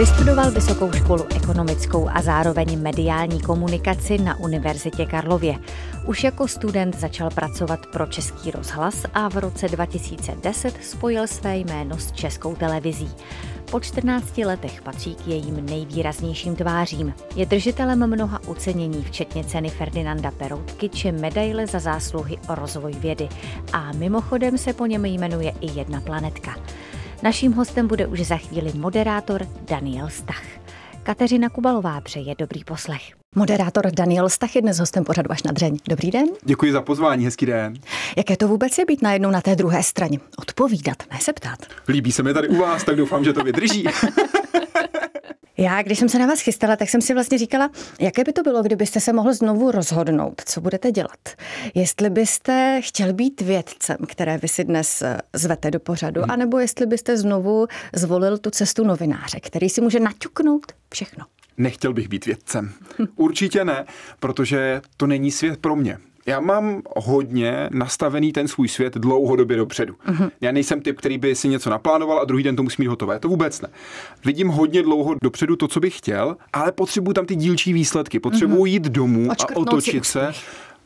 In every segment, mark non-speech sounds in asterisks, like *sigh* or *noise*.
Vystudoval vysokou školu ekonomickou a zároveň mediální komunikaci na Univerzitě Karlově. Už jako student začal pracovat pro Český rozhlas a v roce 2010 spojil své jméno s Českou televizí. Po 14 letech patří k jejím nejvýraznějším tvářím. Je držitelem mnoha ocenění, včetně ceny Ferdinanda Peroutky či medaile za zásluhy o rozvoj vědy. A mimochodem se po něm jmenuje i jedna planetka. Naším hostem bude už za chvíli moderátor Daniel Stach. Kateřina Kubalová přeje dobrý poslech. Moderátor Daniel Stach je dnes hostem pořadu až na dřeň. Dobrý den. Děkuji za pozvání, hezký den. Jaké to vůbec je být najednou na té druhé straně? Odpovídat, ne se ptát. Líbí se mi tady u vás, tak doufám, že to vydrží. *laughs* Já, když jsem se na vás chystala, tak jsem si vlastně říkala, jaké by to bylo, kdybyste se mohl znovu rozhodnout, co budete dělat. Jestli byste chtěl být vědcem, které vy si dnes eh, zvete do pořadu, hmm. anebo jestli byste znovu zvolil tu cestu novináře, který si může naťuknout všechno. Nechtěl bych být vědcem. Určitě ne, protože to není svět pro mě já mám hodně nastavený ten svůj svět dlouhodobě dopředu. Uh-huh. Já nejsem typ, který by si něco naplánoval a druhý den to musí mít hotové. To vůbec ne. Vidím hodně dlouho dopředu to, co bych chtěl, ale potřebuju tam ty dílčí výsledky. Potřebuju uh-huh. jít domů a otočit se.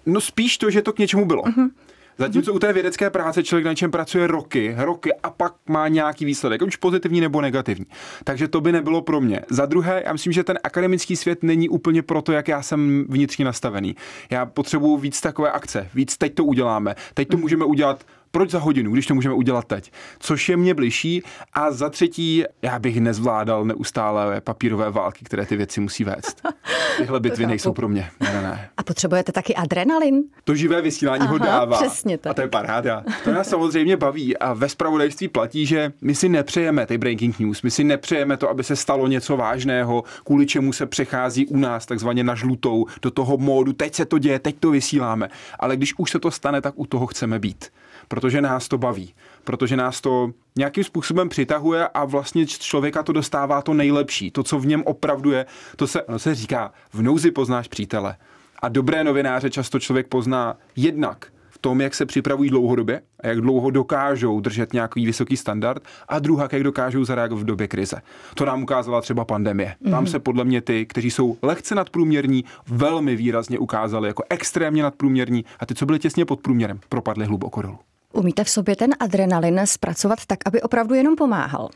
No spíš to, že to k něčemu bylo. Uh-huh. Zatímco u té vědecké práce člověk na něčem pracuje roky, roky a pak má nějaký výsledek, už pozitivní nebo negativní. Takže to by nebylo pro mě. Za druhé, já myslím, že ten akademický svět není úplně pro to, jak já jsem vnitřně nastavený. Já potřebuji víc takové akce, víc teď to uděláme, teď to můžeme udělat proč za hodinu, když to můžeme udělat teď? Což je mě bližší. A za třetí, já bych nezvládal neustále papírové války, které ty věci musí vést. *laughs* Tyhle bitvy nejsou pro mě. Ne, ne, ne. A potřebujete taky adrenalin? To živé vysílání Aha, ho dává. Přesně tak. A to je paráda. To nás samozřejmě baví. A ve spravodajství platí, že my si nepřejeme ty breaking news, my si nepřejeme to, aby se stalo něco vážného, kvůli čemu se přechází u nás takzvaně na žlutou, do toho módu, teď se to děje, teď to vysíláme. Ale když už se to stane, tak u toho chceme být protože nás to baví, protože nás to nějakým způsobem přitahuje a vlastně člověka to dostává to nejlepší, to, co v něm opravdu je, to se, ono se říká, v nouzi poznáš přítele. A dobré novináře často člověk pozná jednak v tom, jak se připravují dlouhodobě a jak dlouho dokážou držet nějaký vysoký standard a druhá, jak dokážou zareagovat v době krize. To nám ukázala třeba pandemie. Mm-hmm. Tam se podle mě ty, kteří jsou lehce nadprůměrní, velmi výrazně ukázali jako extrémně nadprůměrní a ty, co byly těsně pod průměrem, propadly hluboko dolů. Umíte v sobě ten adrenalin zpracovat tak, aby opravdu jenom pomáhal?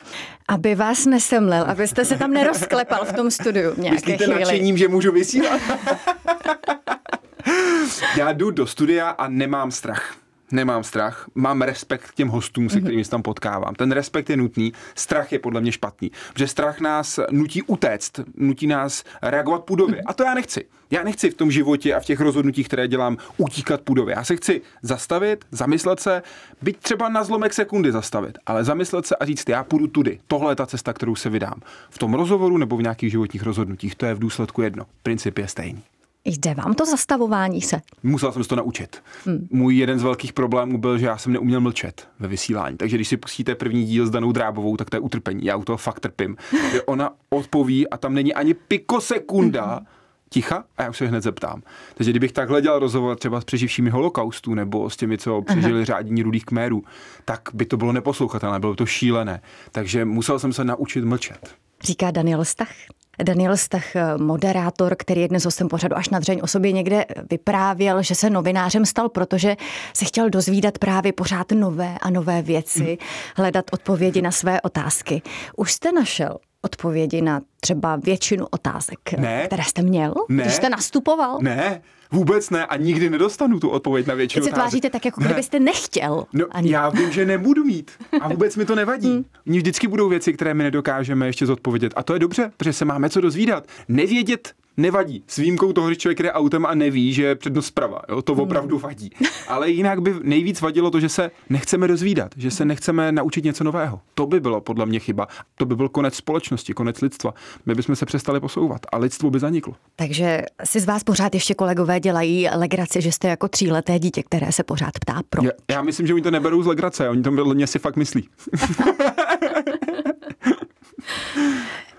Aby vás nesemlel, abyste se tam nerozklepal v tom studiu nějaké Myslíte chvíli. nadšením, že můžu vysílat? *laughs* Já jdu do studia a nemám strach. Nemám strach, mám respekt k těm hostům, se mhm. kterými se tam potkávám. Ten respekt je nutný, strach je podle mě špatný, protože strach nás nutí utéct, nutí nás reagovat půdově. Mhm. A to já nechci. Já nechci v tom životě a v těch rozhodnutích, které dělám, utíkat půdově. Já se chci zastavit, zamyslet se, byť třeba na zlomek sekundy zastavit, ale zamyslet se a říct, já půjdu tudy. Tohle je ta cesta, kterou se vydám. V tom rozhovoru nebo v nějakých životních rozhodnutích, to je v důsledku jedno. Princip je stejný. Jde vám to zastavování se? Musel jsem se to naučit. Hmm. Můj jeden z velkých problémů byl, že já jsem neuměl mlčet ve vysílání. Takže když si pustíte první díl s Danou Drábovou, tak to je utrpení. Já u toho fakt trpím. Že ona odpoví a tam není ani pikosekunda hmm ticha a já už se hned zeptám. Takže kdybych takhle dělal rozhovor třeba s přeživšími holokaustu nebo s těmi, co přežili řádění rudých kmérů, tak by to bylo neposlouchatelné, bylo by to šílené. Takže musel jsem se naučit mlčet. Říká Daniel Stach. Daniel Stach, moderátor, který je dnes hostem pořadu až na dřeň o sobě někde vyprávěl, že se novinářem stal, protože se chtěl dozvídat právě pořád nové a nové věci, hmm. hledat odpovědi na své otázky. Už jste našel odpovědi na třeba většinu otázek, ne. které jste měl, ne. když jste nastupoval? Ne, vůbec ne a nikdy nedostanu tu odpověď na většinu Teď se tváříte tak, jako ne. kdybyste nechtěl. No, ani. já vím, že nebudu mít a vůbec mi to nevadí. Hmm. Vždycky budou věci, které my nedokážeme ještě zodpovědět a to je dobře, protože se máme co dozvídat. Nevědět nevadí. S výjimkou toho, když člověk jde autem a neví, že je přednost zprava. Jo? To hmm. opravdu vadí. Ale jinak by nejvíc vadilo to, že se nechceme dozvídat, že se nechceme naučit něco nového. To by bylo podle mě chyba. To by byl konec společnosti, konec lidstva. My bychom se přestali posouvat a lidstvo by zaniklo. Takže si z vás pořád ještě kolegové dělají legraci, že jste jako tříleté dítě, které se pořád ptá proč. Já, já myslím, že oni to neberou z legrace, oni to mě si fakt myslí. *laughs*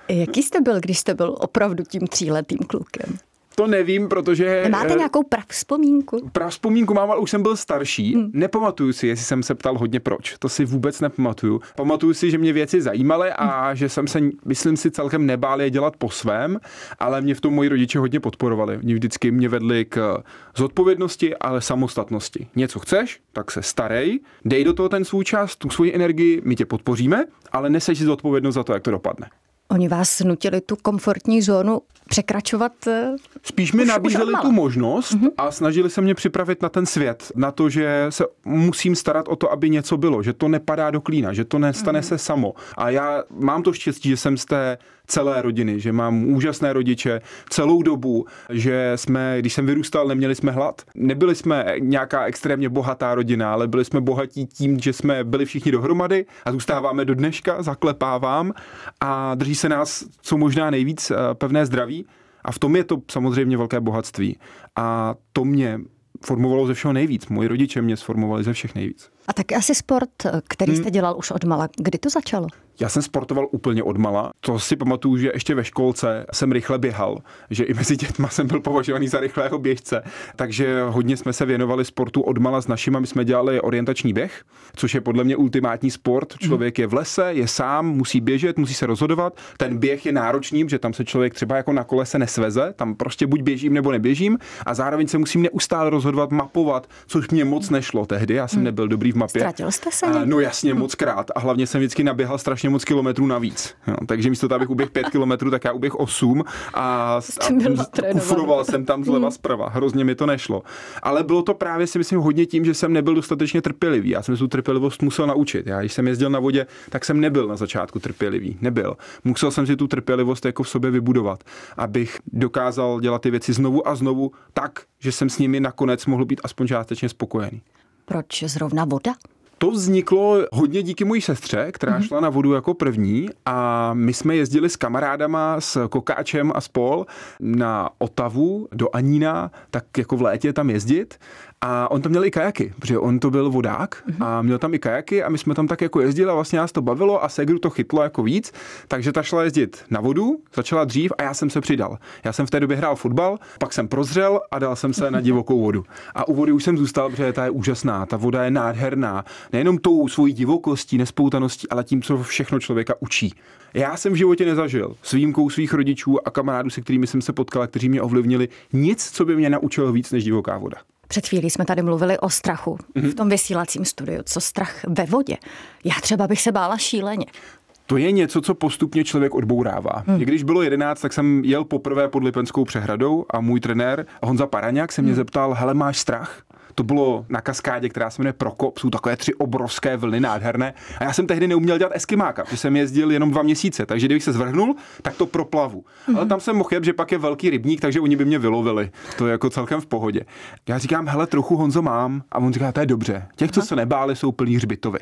Jaký jste byl, když jste byl opravdu tím tříletým klukem? To nevím, protože... Máte eh, nějakou prav vzpomínku? Prav vzpomínku mám, ale už jsem byl starší. Hmm. Nepamatuju si, jestli jsem se ptal hodně proč. To si vůbec nepamatuju. Pamatuju si, že mě věci zajímaly a hmm. že jsem se, myslím si, celkem nebál je dělat po svém, ale mě v tom moji rodiče hodně podporovali. Oni vždycky mě vedli k zodpovědnosti, ale samostatnosti. Něco chceš, tak se starej, dej do toho ten svůj čas, tu svoji energii, my tě podpoříme, ale neseš si zodpovědnost za to, jak to dopadne. Oni vás nutili tu komfortní zónu překračovat? Eh, Spíš mi nabízeli tu možnost mm-hmm. a snažili se mě připravit na ten svět, na to, že se musím starat o to, aby něco bylo, že to nepadá do klína, že to nestane mm-hmm. se samo. A já mám to štěstí, že jsem z té celé rodiny, že mám úžasné rodiče celou dobu, že jsme, když jsem vyrůstal, neměli jsme hlad. Nebyli jsme nějaká extrémně bohatá rodina, ale byli jsme bohatí tím, že jsme byli všichni dohromady a zůstáváme do dneška, zaklepávám a drží se nás co možná nejvíc eh, pevné zdraví. A v tom je to samozřejmě velké bohatství. A to mě formovalo ze všeho nejvíc. Moji rodiče mě sformovali ze všech nejvíc. A taky asi sport, který jste hmm. dělal už od mala. Kdy to začalo? Já jsem sportoval úplně od mala. To si pamatuju, že ještě ve školce jsem rychle běhal, že i mezi dětma jsem byl považovaný za rychlého běžce. Takže hodně jsme se věnovali sportu od mala s našimi. My jsme dělali orientační běh, což je podle mě ultimátní sport. Člověk je v lese, je sám, musí běžet, musí se rozhodovat. Ten běh je náročný, že tam se člověk třeba jako na kolese nesveze, tam prostě buď běžím nebo neběžím a zároveň se musím neustále rozhodovat, mapovat, což mě moc nešlo tehdy. Já jsem hmm. nebyl dobrý v mapě. Ztratil jste se? A, no jasně, moc krát. A hlavně jsem vždycky naběhal strašně moc kilometrů navíc. Jo, takže místo toho, abych uběhl pět kilometrů, tak já uběh osm a, a kufroval jsem tam zleva hmm. zprava. Hrozně mi to nešlo. Ale bylo to právě si myslím hodně tím, že jsem nebyl dostatečně trpělivý. Já jsem tu trpělivost musel naučit. Já, když jsem jezdil na vodě, tak jsem nebyl na začátku trpělivý. Nebyl. Musel jsem si tu trpělivost jako v sobě vybudovat, abych dokázal dělat ty věci znovu a znovu tak, že jsem s nimi nakonec mohl být aspoň částečně spokojený. Proč zrovna voda? To vzniklo hodně díky mojí sestře, která mm-hmm. šla na vodu jako první a my jsme jezdili s kamarádama, s Kokáčem a spol na Otavu do Anína, tak jako v létě tam jezdit a on tam měl i kajaky, protože on to byl vodák mm-hmm. a měl tam i kajaky a my jsme tam tak jako jezdili a vlastně nás to bavilo a Segru to chytlo jako víc, takže ta šla jezdit na vodu, začala dřív a já jsem se přidal. Já jsem v té době hrál fotbal, pak jsem prozřel a dal jsem se na divokou vodu. A u vody už jsem zůstal, protože ta je úžasná, ta voda je nádherná. Nejenom tou svojí divokostí, nespoutaností, ale tím, co všechno člověka učí. Já jsem v životě nezažil s výjimkou svých rodičů a kamarádů, se kterými jsem se potkal, kteří mě ovlivnili, nic, co by mě naučilo víc než divoká voda. Před chvílí jsme tady mluvili o strachu mm-hmm. v tom vysílacím studiu. Co strach ve vodě? Já třeba bych se bála šíleně. To je něco, co postupně člověk odbourává. Hmm. Když bylo 11, tak jsem jel poprvé pod Lipenskou přehradou a můj trenér Honza Paraňák se mě hmm. zeptal, hele, máš strach? To bylo na kaskádě, která se jmenuje Prokop, jsou takové tři obrovské vlny nádherné. A já jsem tehdy neuměl dělat eskimáka, protože jsem jezdil jenom dva měsíce, takže kdybych se zvrhnul, tak to proplavu. Mm-hmm. Ale tam jsem mohl jet, že pak je velký rybník, takže oni by mě vylovili. To je jako celkem v pohodě. Já říkám, hele, trochu Honzo mám. A on říká, to je dobře. Těch, co se nebáli, jsou plní hřbitovy.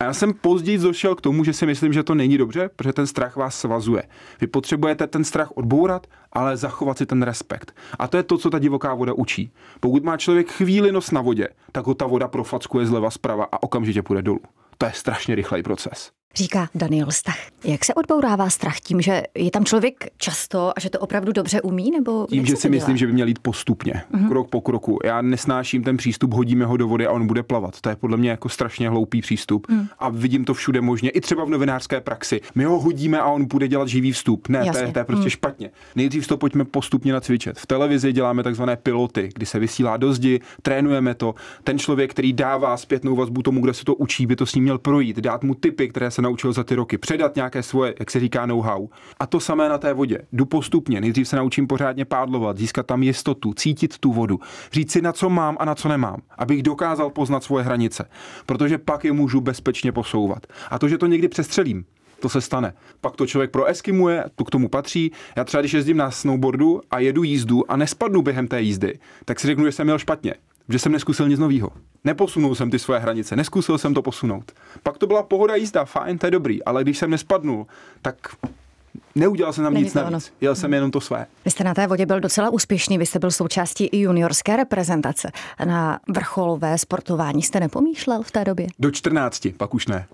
A já jsem později došel k tomu, že si myslím, že to není dobře, protože ten strach vás svazuje. Vy potřebujete ten strach odbourat, ale zachovat si ten respekt. A to je to, co ta divoká voda učí. Pokud má člověk chvíli nos na vodě, tak ho ta voda profackuje zleva zprava a okamžitě půjde dolů. To je strašně rychlej proces říká Daniel Stach. Jak se odbourává strach tím, že je tam člověk často a že to opravdu dobře umí? Nebo tím, že si myslím, že by měl jít postupně, uh-huh. krok po kroku. Já nesnáším ten přístup, hodíme ho do vody a on bude plavat. To je podle mě jako strašně hloupý přístup. Uh-huh. A vidím to všude možně, i třeba v novinářské praxi. My ho hodíme a on bude dělat živý vstup. Ne, to je, to je prostě uh-huh. špatně. Nejdřív to pojďme postupně nacvičit. V televizi děláme takzvané piloty, kdy se vysílá do zdi, trénujeme to. Ten člověk, který dává zpětnou vazbu tomu, kde se to učí, by to s ním měl projít, dát mu typy, které se naučil za ty roky, předat nějaké svoje, jak se říká, know-how. A to samé na té vodě. Jdu postupně, nejdřív se naučím pořádně pádlovat, získat tam jistotu, cítit tu vodu, říct si, na co mám a na co nemám, abych dokázal poznat svoje hranice, protože pak je můžu bezpečně posouvat. A to, že to někdy přestřelím, to se stane. Pak to člověk proeskimuje, to k tomu patří. Já třeba, když jezdím na snowboardu a jedu jízdu a nespadnu během té jízdy, tak si řeknu, že jsem měl špatně že jsem neskusil nic nového. Neposunul jsem ty svoje hranice, neskusil jsem to posunout. Pak to byla pohoda jízda, fajn, to je dobrý, ale když jsem nespadnul, tak Neudělal jsem tam Není nic navíc, jel jsem jenom to své. Vy jste na té vodě byl docela úspěšný, vy jste byl součástí i juniorské reprezentace. Na vrcholové sportování jste nepomýšlel v té době? Do 14, pak už ne.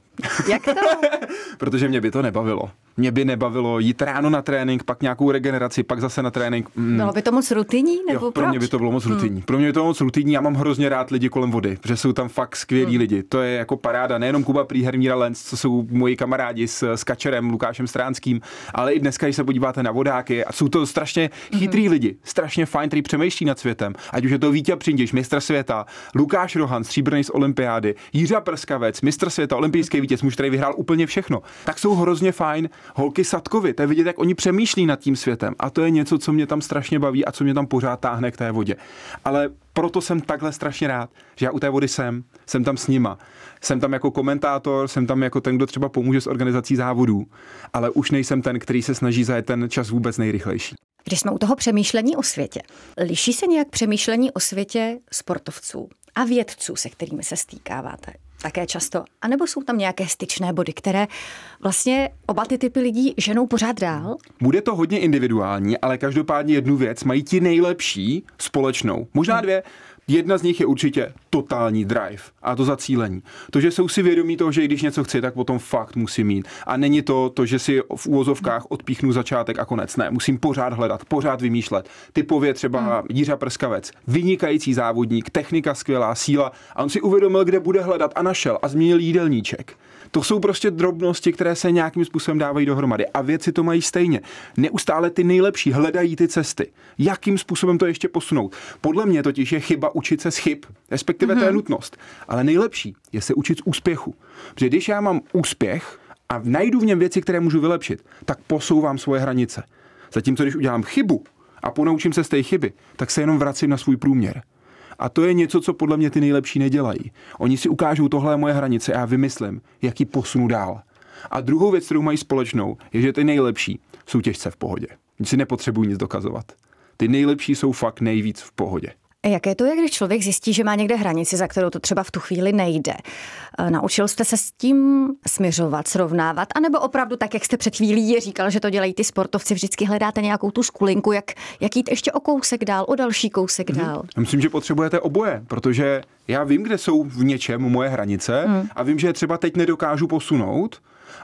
Jak to? *laughs* Protože mě by to nebavilo. Mě by nebavilo jít ráno na trénink, pak nějakou regeneraci, pak zase na trénink. Mm. Bylo by to moc rutinní? Nebo jo, pro mě by to bylo moc hmm. rutinní. Hmm. Pro mě by to bylo moc rutinní. Já mám hrozně rád lidi kolem vody, protože jsou tam fakt skvělí hmm. lidi. To je jako paráda. Nejenom Kuba Prýher, Míra Lenz, co jsou moji kamarádi s, s Kačerem, Lukášem Stránským, ale i dneska, když se podíváte na vodáky, a jsou to strašně chytrý hmm. lidi, strašně fajn, který přemýšlí nad světem. Ať už je to Vítě Přindiš, mistr světa, Lukáš Rohan, stříbrný z olympiády, Jiřa Prskavec, mistr světa, olympijský vítěz, muž, který vyhrál úplně všechno. Tak jsou hrozně fajn. Holky Sadkovi, to je vidět, jak oni přemýšlí nad tím světem. A to je něco, co mě tam strašně baví a co mě tam pořád táhne k té vodě. Ale proto jsem takhle strašně rád, že já u té vody jsem, jsem tam s nima. Jsem tam jako komentátor, jsem tam jako ten, kdo třeba pomůže s organizací závodů, ale už nejsem ten, který se snaží zajet ten čas vůbec nejrychlejší. Když jsme u toho přemýšlení o světě, liší se nějak přemýšlení o světě sportovců a vědců, se kterými se stýkáváte? také často? A nebo jsou tam nějaké styčné body, které vlastně oba ty typy lidí ženou pořád dál? Bude to hodně individuální, ale každopádně jednu věc mají ti nejlepší společnou. Možná dvě. Jedna z nich je určitě totální drive a to zacílení. To, že jsou si vědomí toho, že když něco chci, tak potom fakt musím mít. A není to to, že si v úvozovkách odpíchnu začátek a konec. Ne, musím pořád hledat, pořád vymýšlet. Typově třeba hmm. Jiřa Prskavec, vynikající závodník, technika skvělá, síla a on si uvědomil, kde bude hledat a našel a změnil jídelníček. To jsou prostě drobnosti, které se nějakým způsobem dávají dohromady. A věci to mají stejně. Neustále ty nejlepší hledají ty cesty. Jakým způsobem to ještě posunout? Podle mě totiž je chyba učit se z chyb, respektive mm-hmm. to je mhm. nutnost. Ale nejlepší je se učit z úspěchu. Protože když já mám úspěch a najdu v něm věci, které můžu vylepšit, tak posouvám svoje hranice. Zatímco když udělám chybu a ponaučím se z té chyby, tak se jenom vracím na svůj průměr. A to je něco, co podle mě ty nejlepší nedělají. Oni si ukážou, tohle je moje hranice a já vymyslím, jak ji posunu dál. A druhou věc, kterou mají společnou, je, že ty nejlepší jsou těžce v pohodě. Oni si nepotřebují nic dokazovat. Ty nejlepší jsou fakt nejvíc v pohodě. Jaké to je, když člověk zjistí, že má někde hranici, za kterou to třeba v tu chvíli nejde? E, naučil jste se s tím směřovat, srovnávat, anebo opravdu tak, jak jste před chvílí říkal, že to dělají ty sportovci, vždycky hledáte nějakou tu skulinku, jak, jak jít ještě o kousek dál, o další kousek hmm. dál? Myslím, že potřebujete oboje, protože já vím, kde jsou v něčem moje hranice hmm. a vím, že je třeba teď nedokážu posunout,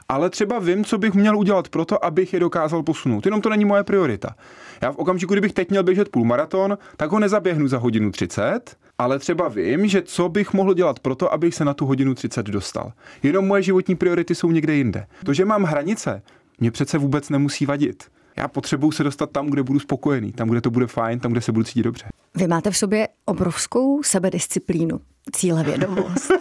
ale třeba vím, co bych měl udělat pro to, abych je dokázal posunout. Jenom to není moje priorita. Já v okamžiku, kdybych teď měl běžet půlmaraton, tak ho nezaběhnu za hodinu 30, ale třeba vím, že co bych mohl dělat pro to, abych se na tu hodinu 30 dostal. Jenom moje životní priority jsou někde jinde. To, že mám hranice, mě přece vůbec nemusí vadit. Já potřebuji se dostat tam, kde budu spokojený, tam, kde to bude fajn, tam, kde se budu cítit dobře. Vy máte v sobě obrovskou sebedisciplínu, cílevědomost.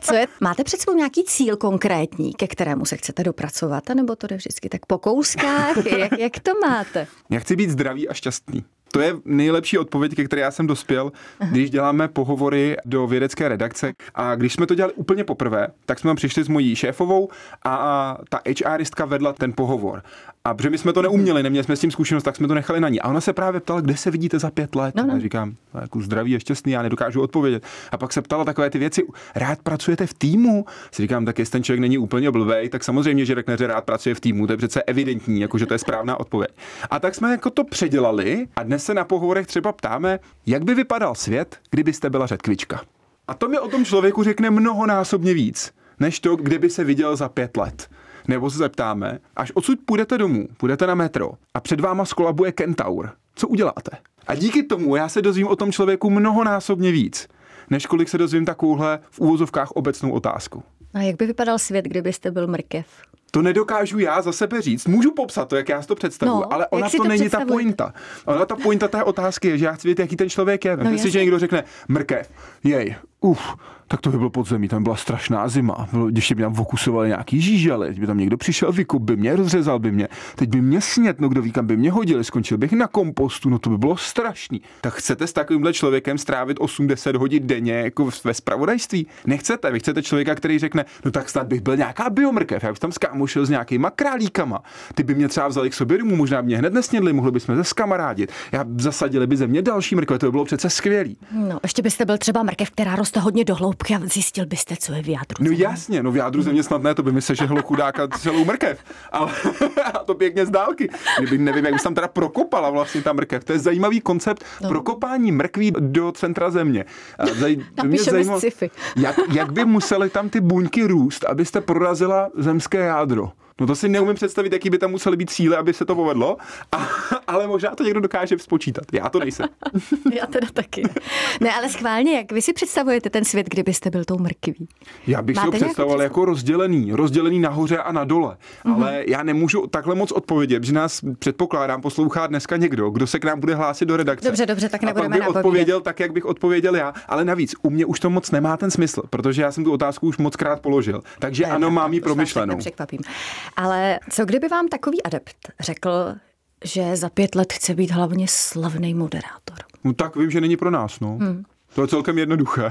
Co je, máte před sebou nějaký cíl konkrétní, ke kterému se chcete dopracovat, nebo to jde vždycky tak po kouskách? Jak, jak to máte? Já chci být zdravý a šťastný. To je nejlepší odpověď, ke které já jsem dospěl, když děláme pohovory do vědecké redakce. A když jsme to dělali úplně poprvé, tak jsme přišli s mojí šéfovou a ta HRistka vedla ten pohovor. A protože my jsme to neuměli, neměli jsme s tím zkušenost, tak jsme to nechali na ní. A ona se právě ptala, kde se vidíte za pět let. No, no. A říkám, no, jako zdraví a šťastný, já nedokážu odpovědět. A pak se ptala takové ty věci, rád pracujete v týmu? Si říkám, tak jestli ten člověk není úplně blbej, tak samozřejmě, že řekne, že rád pracuje v týmu. To je přece evidentní, jako že to je správná odpověď. A tak jsme jako to předělali a dnes se na pohovorech třeba ptáme, jak by vypadal svět, kdybyste byla řetkvička. A to mi o tom člověku řekne mnohonásobně víc, než to, kde by se viděl za pět let. Nebo se zeptáme, až odsud půjdete domů, půjdete na metro a před váma skolabuje kentaur. Co uděláte? A díky tomu já se dozvím o tom člověku mnohonásobně víc, než kolik se dozvím takovouhle v úvozovkách obecnou otázku. A jak by vypadal svět, kdybyste byl mrkev? To nedokážu já za sebe říct. Můžu popsat to, jak já si to představuji, no, ale ona to, to není ta pointa. Ona ta pointa té otázky je, že já chci vědět, jaký ten člověk je. No, si, že někdo řekne mrkev, jej, uf, tak to by bylo podzemí, tam byla strašná zima. Bylo, když by tam fokusovali nějaký žížely, by tam někdo přišel, vykup by mě, rozřezal by mě, teď by mě snět, no kdo ví, kam by mě hodili, skončil bych na kompostu, no to by bylo strašný. Tak chcete s takovýmhle člověkem strávit 80 hodin denně jako ve spravodajství? Nechcete, vy chcete člověka, který řekne, no tak snad bych byl nějaká biomrkev, já bych tam skámošil s nějakýma králíkama. Ty by mě třeba vzali k sobě domů, možná mě hned nesnědli, mohli bychom se skamarádit. Já zasadili by ze mě další mrkve, to by bylo přece skvělý. No, ještě byste byl třeba mrkev, která jste hodně dohloubky a zjistil byste, co je v jádru. No jasně, no v jádru země snad ne, to by mi se žehlo chudáka celou mrkev. Ale *laughs* a to pěkně z dálky. Kdyby, nevím, jak bys tam teda prokopala vlastně ta mrkev. To je zajímavý koncept no. prokopání mrkví do centra země. Zaj, mě zajímalo, jak, jak by museli tam ty buňky růst, abyste prorazila zemské jádro. No to si neumím představit, jaký by tam musely být cíle, aby se to povedlo, a, ale možná to někdo dokáže spočítat. Já to nejsem. *laughs* Já teda taky. Ne, ale schválně, jak vy si představujete ten svět, kdybyste byl tou mrkví? Já bych Máte si ho představoval jako rozdělený, rozdělený nahoře a na dole. Mm-hmm. Ale já nemůžu takhle moc odpovědět, že nás předpokládám poslouchá dneska někdo, kdo se k nám bude hlásit do redakce. Dobře, dobře, tak nebudeme a pak by odpověděl tak, jak bych odpověděl já. Ale navíc, u mě už to moc nemá ten smysl, protože já jsem tu otázku už moc krát položil. Takže ne, ano, mám ji promyšlenou. Ale co kdyby vám takový adept řekl, že za pět let chce být hlavně slavný moderátor? No tak vím, že není pro nás, no. Hmm. To je celkem jednoduché.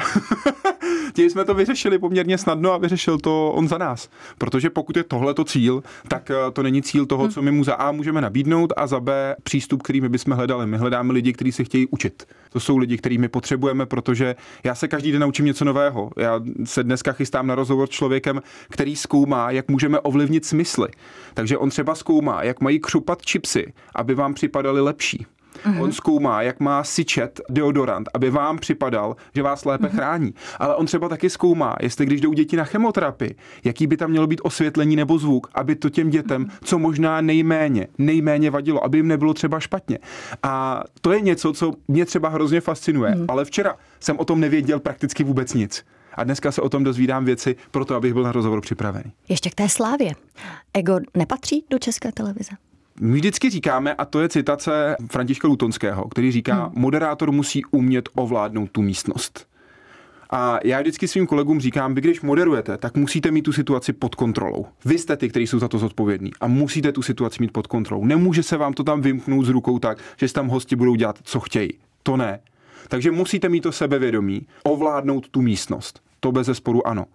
*laughs* Tím jsme to vyřešili poměrně snadno a vyřešil to on za nás. Protože pokud je tohleto cíl, tak eh, to není cíl toho, co my mu za A můžeme nabídnout a za B přístup, který my bychom hledali. My hledáme lidi, kteří se chtějí učit. To jsou lidi, který my potřebujeme, protože já se každý den naučím něco nového. Já se dneska chystám na rozhovor s člověkem, který zkoumá, jak můžeme ovlivnit smysly. Takže on třeba zkoumá, jak mají křupat čipsy, aby vám připadaly lepší. Mm-hmm. On zkoumá, jak má syčet deodorant, aby vám připadal, že vás lépe mm-hmm. chrání. Ale on třeba taky zkoumá, jestli když jdou děti na chemoterapii, jaký by tam mělo být osvětlení nebo zvuk, aby to těm dětem mm-hmm. co možná nejméně, nejméně vadilo, aby jim nebylo třeba špatně. A to je něco, co mě třeba hrozně fascinuje. Mm-hmm. Ale včera jsem o tom nevěděl prakticky vůbec nic. A dneska se o tom dozvídám věci, proto abych byl na rozhovor připravený. Ještě k té slávě. Ego nepatří do české televize? My vždycky říkáme, a to je citace Františka Lutonského, který říká, hmm. moderátor musí umět ovládnout tu místnost. A já vždycky svým kolegům říkám, vy když moderujete, tak musíte mít tu situaci pod kontrolou. Vy jste ty, kteří jsou za to zodpovědní a musíte tu situaci mít pod kontrolou. Nemůže se vám to tam vymknout z rukou tak, že tam hosti budou dělat, co chtějí. To ne. Takže musíte mít to sebevědomí, ovládnout tu místnost. To bez zesporu ano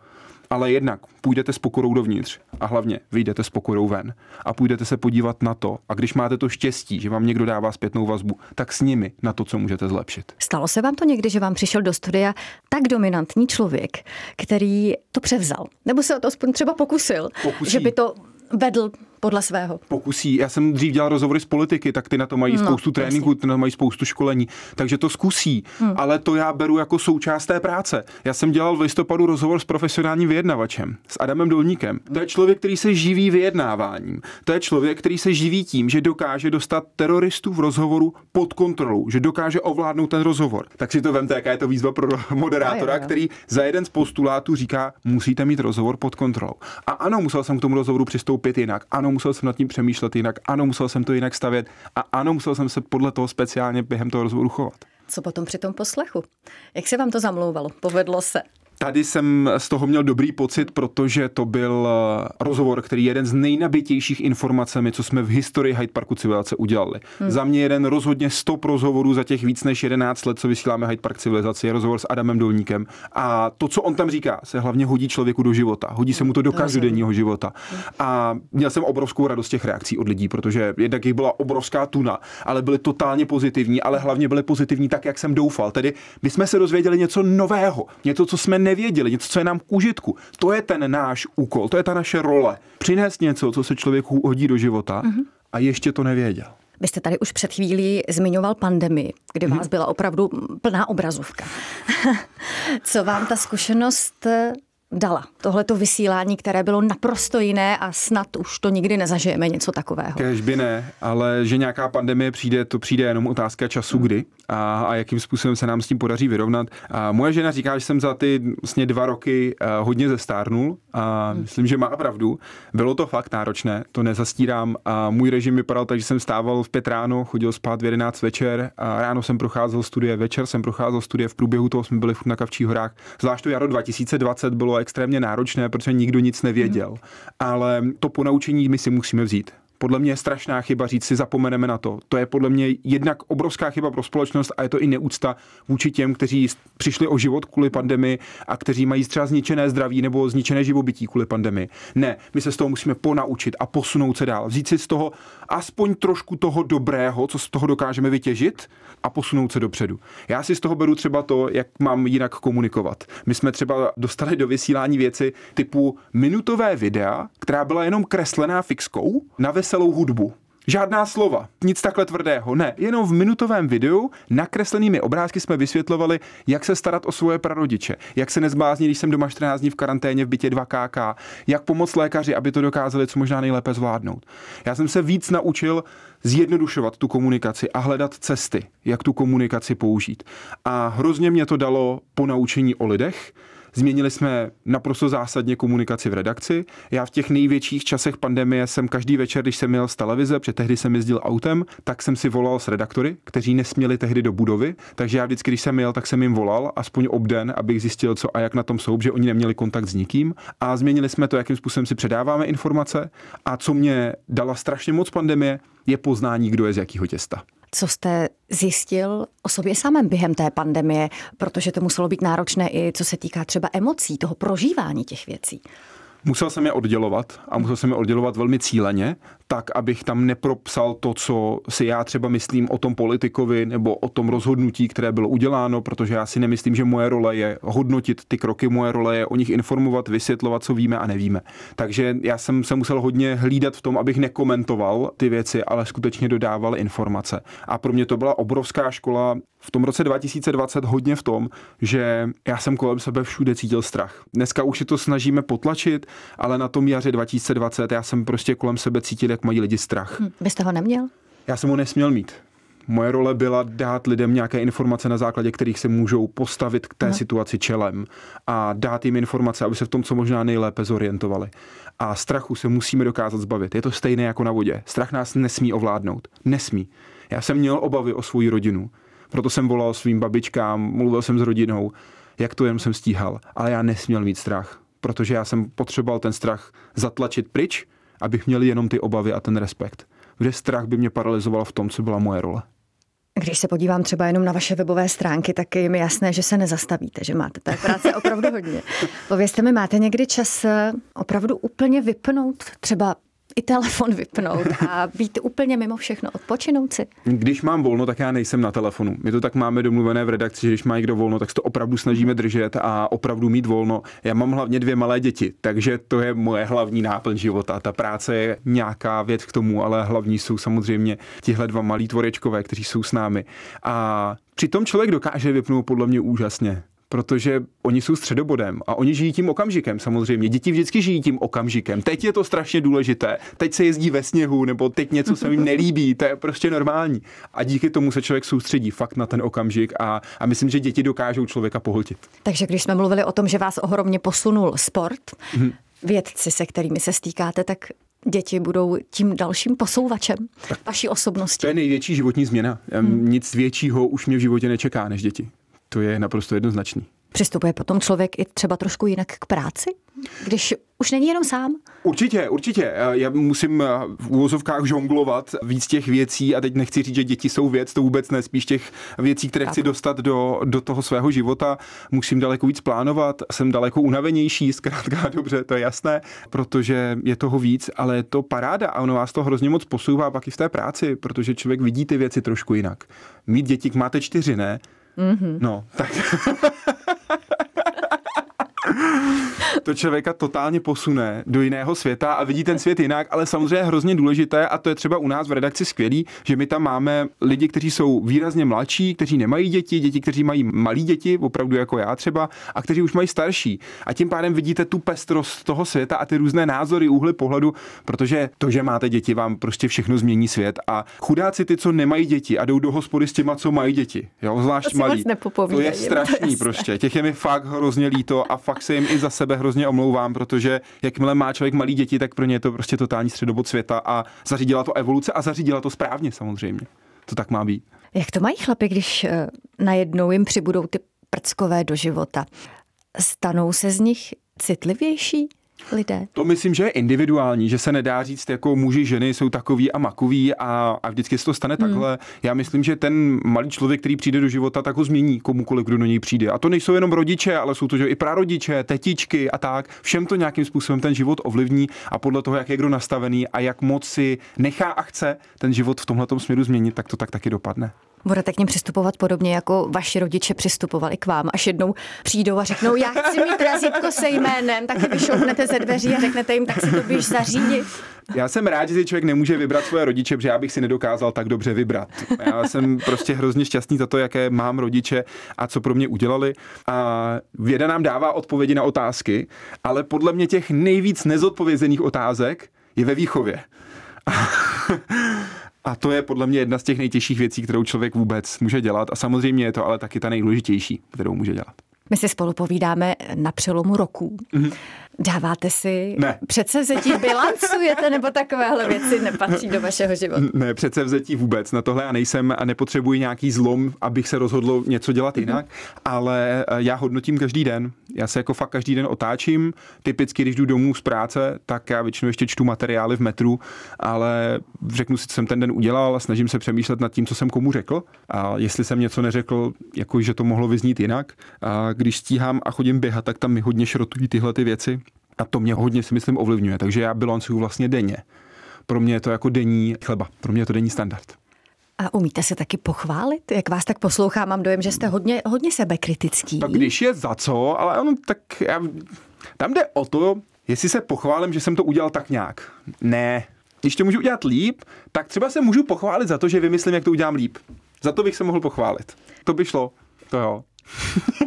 ale jednak půjdete s pokorou dovnitř a hlavně vyjdete s pokorou ven a půjdete se podívat na to a když máte to štěstí, že vám někdo dává zpětnou vazbu, tak s nimi na to, co můžete zlepšit. Stalo se vám to někdy, že vám přišel do studia tak dominantní člověk, který to převzal? Nebo se o to aspoň třeba pokusil, Pokusí. že by to vedl podle svého. Pokusí. Já jsem dřív dělal rozhovory z politiky, tak ty na to mají no, spoustu tréninku, ty na to mají spoustu školení, takže to zkusí. Hmm. Ale to já beru jako součást té práce. Já jsem dělal v listopadu rozhovor s profesionálním vyjednavačem, s Adamem Dolníkem. To je člověk, který se živí vyjednáváním. To je člověk, který se živí tím, že dokáže dostat teroristů v rozhovoru pod kontrolou, že dokáže ovládnout ten rozhovor. Tak si to vemte, jaká je to výzva pro moderátora, který za jeden z postulátů říká, musíte mít rozhovor pod kontrolou. A ano, musel jsem k tomu rozhovoru přistoupit jinak. Ano, musel jsem nad tím přemýšlet jinak, ano, musel jsem to jinak stavět a ano, musel jsem se podle toho speciálně během toho rozhovoru chovat. Co potom při tom poslechu? Jak se vám to zamlouvalo? Povedlo se? Tady jsem z toho měl dobrý pocit, protože to byl eh, rozhovor, který je jeden z nejnabitějších informacemi, co jsme v historii Hyde Parku civilizace udělali. Hmm. Za mě jeden rozhodně stop rozhovorů za těch víc než 11 let, co vysíláme Hyde Park civilizaci, je rozhovor s Adamem Dolníkem. A to, co on tam říká, se hlavně hodí člověku do života. Hodí se mu to do každodenního života. A měl jsem obrovskou radost těch reakcí od lidí, protože jednak jich byla obrovská tuna, ale byly totálně pozitivní, ale hlavně byly pozitivní tak, jak jsem doufal. Tedy my jsme se dozvěděli něco nového, něco, co jsme nevěděli, něco, co je nám k užitku. To je ten náš úkol, to je ta naše role. Přinést něco, co se člověku hodí do života mm-hmm. a ještě to nevěděl. Vy jste tady už před chvílí zmiňoval pandemii, kdy vás byla opravdu plná obrazovka. *laughs* Co vám ta zkušenost dala. Tohleto vysílání, které bylo naprosto jiné a snad už to nikdy nezažijeme něco takového. Kež by ne, ale že nějaká pandemie přijde, to přijde jenom otázka času, kdy a, a jakým způsobem se nám s tím podaří vyrovnat. A moje žena říká, že jsem za ty vlastně dva roky eh, hodně zestárnul a hmm. myslím, že má pravdu. Bylo to fakt náročné, to nezastírám a můj režim vypadal tak, že jsem stával v pět ráno, chodil spát v 11 večer a ráno jsem procházel studie, večer jsem procházel studie, v průběhu toho jsme byli na Kavčích horách. Zvlášť to jaro 2020 bylo extrémně náročné, protože nikdo nic nevěděl. Hmm. Ale to ponaučení my si musíme vzít podle mě je strašná chyba říct si, zapomeneme na to. To je podle mě jednak obrovská chyba pro společnost a je to i neúcta vůči těm, kteří přišli o život kvůli pandemii a kteří mají třeba zničené zdraví nebo zničené živobytí kvůli pandemii. Ne, my se z toho musíme ponaučit a posunout se dál. Vzít si z toho aspoň trošku toho dobrého, co z toho dokážeme vytěžit a posunout se dopředu. Já si z toho beru třeba to, jak mám jinak komunikovat. My jsme třeba dostali do vysílání věci typu minutové videa, která byla jenom kreslená fixkou na veselou hudbu. Žádná slova, nic takhle tvrdého, ne. Jenom v minutovém videu nakreslenými obrázky jsme vysvětlovali, jak se starat o svoje prarodiče, jak se nezbláznit, když jsem doma 14 dní v karanténě v bytě 2KK, jak pomoct lékaři, aby to dokázali co možná nejlépe zvládnout. Já jsem se víc naučil zjednodušovat tu komunikaci a hledat cesty, jak tu komunikaci použít. A hrozně mě to dalo po naučení o lidech, Změnili jsme naprosto zásadně komunikaci v redakci. Já v těch největších časech pandemie jsem každý večer, když jsem měl z televize, protože tehdy jsem jezdil autem, tak jsem si volal s redaktory, kteří nesměli tehdy do budovy. Takže já vždycky, když jsem jel, tak jsem jim volal, aspoň obden, abych zjistil, co a jak na tom jsou, že oni neměli kontakt s nikým. A změnili jsme to, jakým způsobem si předáváme informace. A co mě dala strašně moc pandemie, je poznání, kdo je z jakého těsta. Co jste zjistil o sobě samém během té pandemie, protože to muselo být náročné i co se týká třeba emocí, toho prožívání těch věcí? Musel jsem je oddělovat a musel jsem je oddělovat velmi cíleně, tak, abych tam nepropsal to, co si já třeba myslím o tom politikovi nebo o tom rozhodnutí, které bylo uděláno, protože já si nemyslím, že moje role je hodnotit ty kroky, moje role je o nich informovat, vysvětlovat, co víme a nevíme. Takže já jsem se musel hodně hlídat v tom, abych nekomentoval ty věci, ale skutečně dodával informace. A pro mě to byla obrovská škola v tom roce 2020 hodně v tom, že já jsem kolem sebe všude cítil strach. Dneska už si to snažíme potlačit, ale na tom jaře 2020 já jsem prostě kolem sebe cítil, jak mají lidi strach. Hm, byste ho neměl? Já jsem ho nesměl mít. Moje role byla dát lidem nějaké informace, na základě kterých se můžou postavit k té no. situaci čelem a dát jim informace, aby se v tom co možná nejlépe zorientovali. A strachu se musíme dokázat zbavit. Je to stejné jako na vodě. Strach nás nesmí ovládnout. Nesmí. Já jsem měl obavy o svou rodinu. Proto jsem volal svým babičkám, mluvil jsem s rodinou, jak to jen jsem stíhal. Ale já nesměl mít strach, protože já jsem potřeboval ten strach zatlačit pryč, abych měl jenom ty obavy a ten respekt. Kde strach by mě paralizoval v tom, co byla moje role. Když se podívám třeba jenom na vaše webové stránky, tak je mi jasné, že se nezastavíte, že máte té práce opravdu hodně. *laughs* Povězte mi, máte někdy čas eh, opravdu úplně vypnout třeba i telefon vypnout a být úplně mimo všechno, odpočinout si. Když mám volno, tak já nejsem na telefonu. My to tak máme domluvené v redakci, že když má někdo volno, tak se to opravdu snažíme držet a opravdu mít volno. Já mám hlavně dvě malé děti, takže to je moje hlavní náplň života. Ta práce je nějaká věc k tomu, ale hlavní jsou samozřejmě tihle dva malí tvorečkové, kteří jsou s námi. A přitom člověk dokáže vypnout podle mě úžasně protože oni jsou středobodem a oni žijí tím okamžikem samozřejmě. Děti vždycky žijí tím okamžikem. Teď je to strašně důležité. Teď se jezdí ve sněhu nebo teď něco se jim nelíbí. To je prostě normální. A díky tomu se člověk soustředí fakt na ten okamžik a, a myslím, že děti dokážou člověka pohltit. Takže když jsme mluvili o tom, že vás ohromně posunul sport, hmm. vědci, se kterými se stýkáte, tak děti budou tím dalším posouvačem tak vaší osobnosti. To je největší životní změna. Hmm. Nic většího už mě v životě nečeká než děti. To je naprosto jednoznačný. Přistupuje potom člověk i třeba trošku jinak k práci? Když už není jenom sám? Určitě, určitě. Já musím v úvozovkách žonglovat víc těch věcí a teď nechci říct, že děti jsou věc, to vůbec ne, spíš těch věcí, které chci dostat do, do toho svého života. Musím daleko víc plánovat, jsem daleko unavenější, zkrátka *laughs* dobře, to je jasné, protože je toho víc, ale je to paráda a ono vás to hrozně moc posouvá pak i v té práci, protože člověk vidí ty věci trošku jinak. Mít děti, máte čtyři, ne? Mm-hmm. No, tak... *laughs* to člověka totálně posune do jiného světa a vidí ten svět jinak, ale samozřejmě je hrozně důležité a to je třeba u nás v redakci skvělý, že my tam máme lidi, kteří jsou výrazně mladší, kteří nemají děti, děti, kteří mají malí děti, opravdu jako já třeba, a kteří už mají starší. A tím pádem vidíte tu pestrost toho světa a ty různé názory, úhly pohledu, protože to, že máte děti, vám prostě všechno změní svět. A chudáci ty, co nemají děti a jdou do hospody s těma, co mají děti, jo, zvlášť malí. To je strašný to prostě. Těch je mi fakt hrozně líto a fakt se jim i za sebe hrozně omlouvám, protože jakmile má člověk malý děti, tak pro ně je to prostě totální středobod světa a zařídila to evoluce a zařídila to správně samozřejmě. To tak má být. Jak to mají chlapi, když eh, najednou jim přibudou ty prckové do života? Stanou se z nich citlivější? Lidé? To myslím, že je individuální, že se nedá říct, jako muži, ženy jsou takový a makový a, a vždycky se to stane hmm. takhle. Já myslím, že ten malý člověk, který přijde do života, tak ho změní komukoliv, kdo do něj přijde. A to nejsou jenom rodiče, ale jsou to že i prarodiče, tetičky a tak. Všem to nějakým způsobem ten život ovlivní a podle toho, jak je kdo nastavený a jak moc si nechá a chce ten život v tomhle směru změnit, tak to tak taky dopadne. Budete k ním přistupovat podobně, jako vaši rodiče přistupovali k vám, až jednou přijdou a řeknou, já chci mít razítko se jménem, tak je vyšoupnete ze dveří a řeknete jim, tak si to běž zařídit. Já jsem rád, že si člověk nemůže vybrat svoje rodiče, protože já bych si nedokázal tak dobře vybrat. Já jsem prostě hrozně šťastný za to, jaké mám rodiče a co pro mě udělali. A věda nám dává odpovědi na otázky, ale podle mě těch nejvíc nezodpovězených otázek je ve výchově. A to je podle mě jedna z těch nejtěžších věcí, kterou člověk vůbec může dělat. A samozřejmě je to ale taky ta nejdůležitější, kterou může dělat. My si spolu povídáme na přelomu roku. Mm-hmm. Dáváte si ne. předsevzetí, bilancujete nebo takovéhle věci nepatří do vašeho života? Ne, předsevzetí vůbec. Na tohle já nejsem a nepotřebuji nějaký zlom, abych se rozhodl něco dělat mm-hmm. jinak, ale eh, já hodnotím každý den. Já se jako fakt každý den otáčím. Typicky, když jdu domů z práce, tak já většinou ještě čtu materiály v metru, ale řeknu si, co jsem ten den udělal a snažím se přemýšlet nad tím, co jsem komu řekl. A jestli jsem něco neřekl, jako že to mohlo vyznít jinak. A když stíhám a chodím běhat, tak tam mi hodně šrotují tyhle ty věci. A to mě hodně si myslím ovlivňuje, takže já bilancuju vlastně denně. Pro mě je to jako denní chleba, pro mě je to denní standard. A umíte se taky pochválit? Jak vás tak poslouchám, mám dojem, že jste hodně, hodně sebekritický. Tak když je za co, ale ono tak já, tam jde o to, jestli se pochválím, že jsem to udělal tak nějak. Ne. Když to můžu udělat líp, tak třeba se můžu pochválit za to, že vymyslím, jak to udělám líp. Za to bych se mohl pochválit. To by šlo. To jo.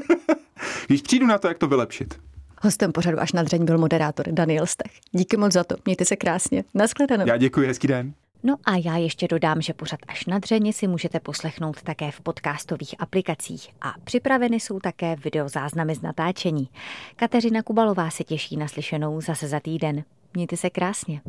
*laughs* když přijdu na to, jak to vylepšit. Hostem pořadu až na dřeň byl moderátor Daniel Stech. Díky moc za to. Mějte se krásně. Naschledanou. Já děkuji, hezký den. No a já ještě dodám, že pořad až na dřeně si můžete poslechnout také v podcastových aplikacích a připraveny jsou také videozáznamy z natáčení. Kateřina Kubalová se těší na slyšenou zase za týden. Mějte se krásně.